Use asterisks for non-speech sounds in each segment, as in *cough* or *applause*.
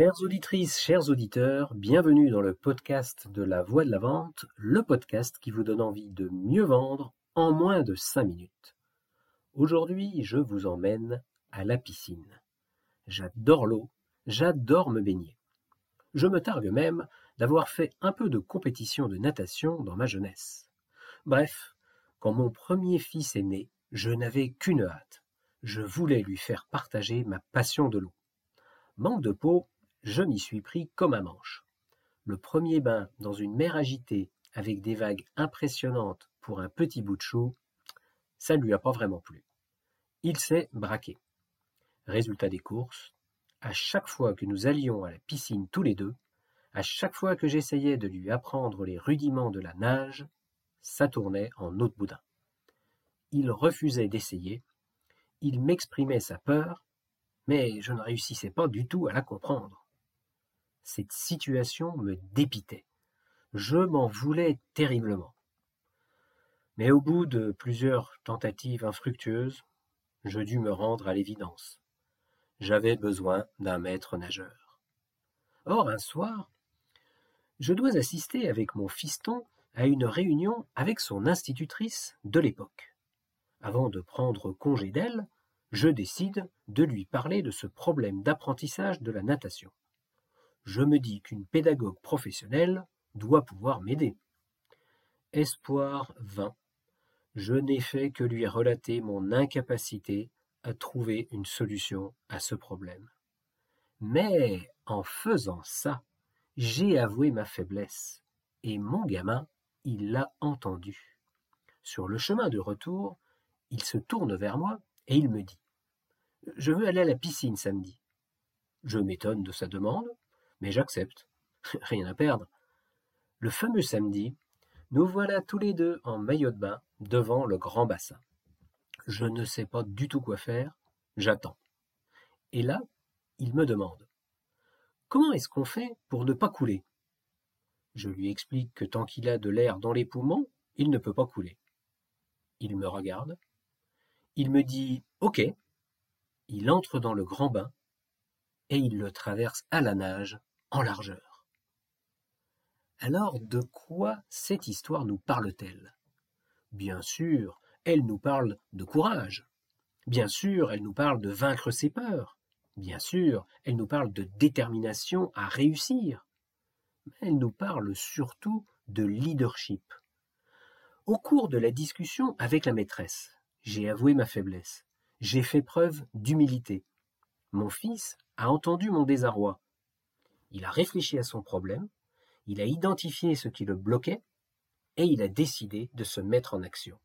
Chères auditrices, chers auditeurs, bienvenue dans le podcast de la voix de la vente, le podcast qui vous donne envie de mieux vendre en moins de 5 minutes. Aujourd'hui, je vous emmène à la piscine. J'adore l'eau, j'adore me baigner. Je me targue même d'avoir fait un peu de compétition de natation dans ma jeunesse. Bref, quand mon premier fils est né, je n'avais qu'une hâte. Je voulais lui faire partager ma passion de l'eau. Manque de peau, je m'y suis pris comme un manche. Le premier bain dans une mer agitée avec des vagues impressionnantes pour un petit bout de chou, ça ne lui a pas vraiment plu. Il s'est braqué. Résultat des courses, à chaque fois que nous allions à la piscine tous les deux, à chaque fois que j'essayais de lui apprendre les rudiments de la nage, ça tournait en de boudin. Il refusait d'essayer, il m'exprimait sa peur, mais je ne réussissais pas du tout à la comprendre. Cette situation me dépitait. Je m'en voulais terriblement. Mais au bout de plusieurs tentatives infructueuses, je dus me rendre à l'évidence. J'avais besoin d'un maître nageur. Or, un soir, je dois assister avec mon fiston à une réunion avec son institutrice de l'époque. Avant de prendre congé d'elle, je décide de lui parler de ce problème d'apprentissage de la natation je me dis qu'une pédagogue professionnelle doit pouvoir m'aider. Espoir vain. Je n'ai fait que lui relater mon incapacité à trouver une solution à ce problème. Mais en faisant ça, j'ai avoué ma faiblesse, et mon gamin, il l'a entendu. Sur le chemin de retour, il se tourne vers moi et il me dit Je veux aller à la piscine samedi. Je m'étonne de sa demande, mais j'accepte. *laughs* Rien à perdre. Le fameux samedi, nous voilà tous les deux en maillot de bain devant le grand bassin. Je ne sais pas du tout quoi faire, j'attends. Et là, il me demande Comment est-ce qu'on fait pour ne pas couler? Je lui explique que tant qu'il a de l'air dans les poumons, il ne peut pas couler. Il me regarde. Il me dit Ok. Il entre dans le grand bain et il le traverse à la nage en largeur. Alors de quoi cette histoire nous parle-t-elle? Bien sûr, elle nous parle de courage. Bien sûr, elle nous parle de vaincre ses peurs. Bien sûr, elle nous parle de détermination à réussir. Mais elle nous parle surtout de leadership. Au cours de la discussion avec la maîtresse, j'ai avoué ma faiblesse. J'ai fait preuve d'humilité. Mon fils a entendu mon désarroi il a réfléchi à son problème, il a identifié ce qui le bloquait, et il a décidé de se mettre en action.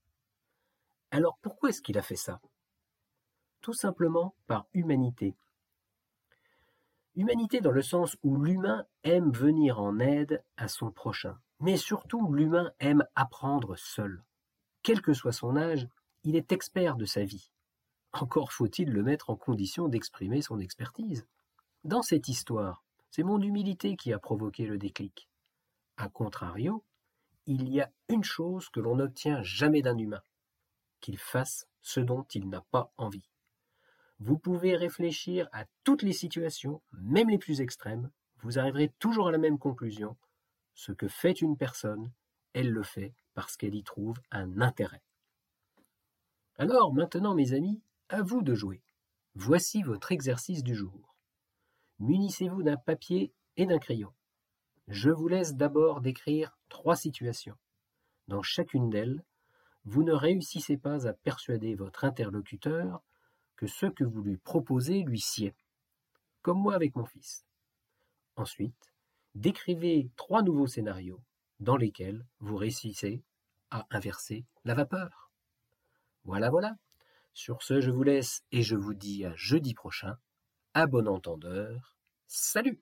Alors pourquoi est-ce qu'il a fait ça? Tout simplement par humanité. Humanité dans le sens où l'humain aime venir en aide à son prochain, mais surtout l'humain aime apprendre seul. Quel que soit son âge, il est expert de sa vie. Encore faut-il le mettre en condition d'exprimer son expertise. Dans cette histoire, c'est mon humilité qui a provoqué le déclic. A contrario, il y a une chose que l'on n'obtient jamais d'un humain, qu'il fasse ce dont il n'a pas envie. Vous pouvez réfléchir à toutes les situations, même les plus extrêmes, vous arriverez toujours à la même conclusion. Ce que fait une personne, elle le fait parce qu'elle y trouve un intérêt. Alors maintenant, mes amis, à vous de jouer. Voici votre exercice du jour munissez-vous d'un papier et d'un crayon. Je vous laisse d'abord décrire trois situations. Dans chacune d'elles, vous ne réussissez pas à persuader votre interlocuteur que ce que vous lui proposez lui sied, comme moi avec mon fils. Ensuite, décrivez trois nouveaux scénarios dans lesquels vous réussissez à inverser la vapeur. Voilà, voilà. Sur ce, je vous laisse et je vous dis à jeudi prochain à bon entendeur, salut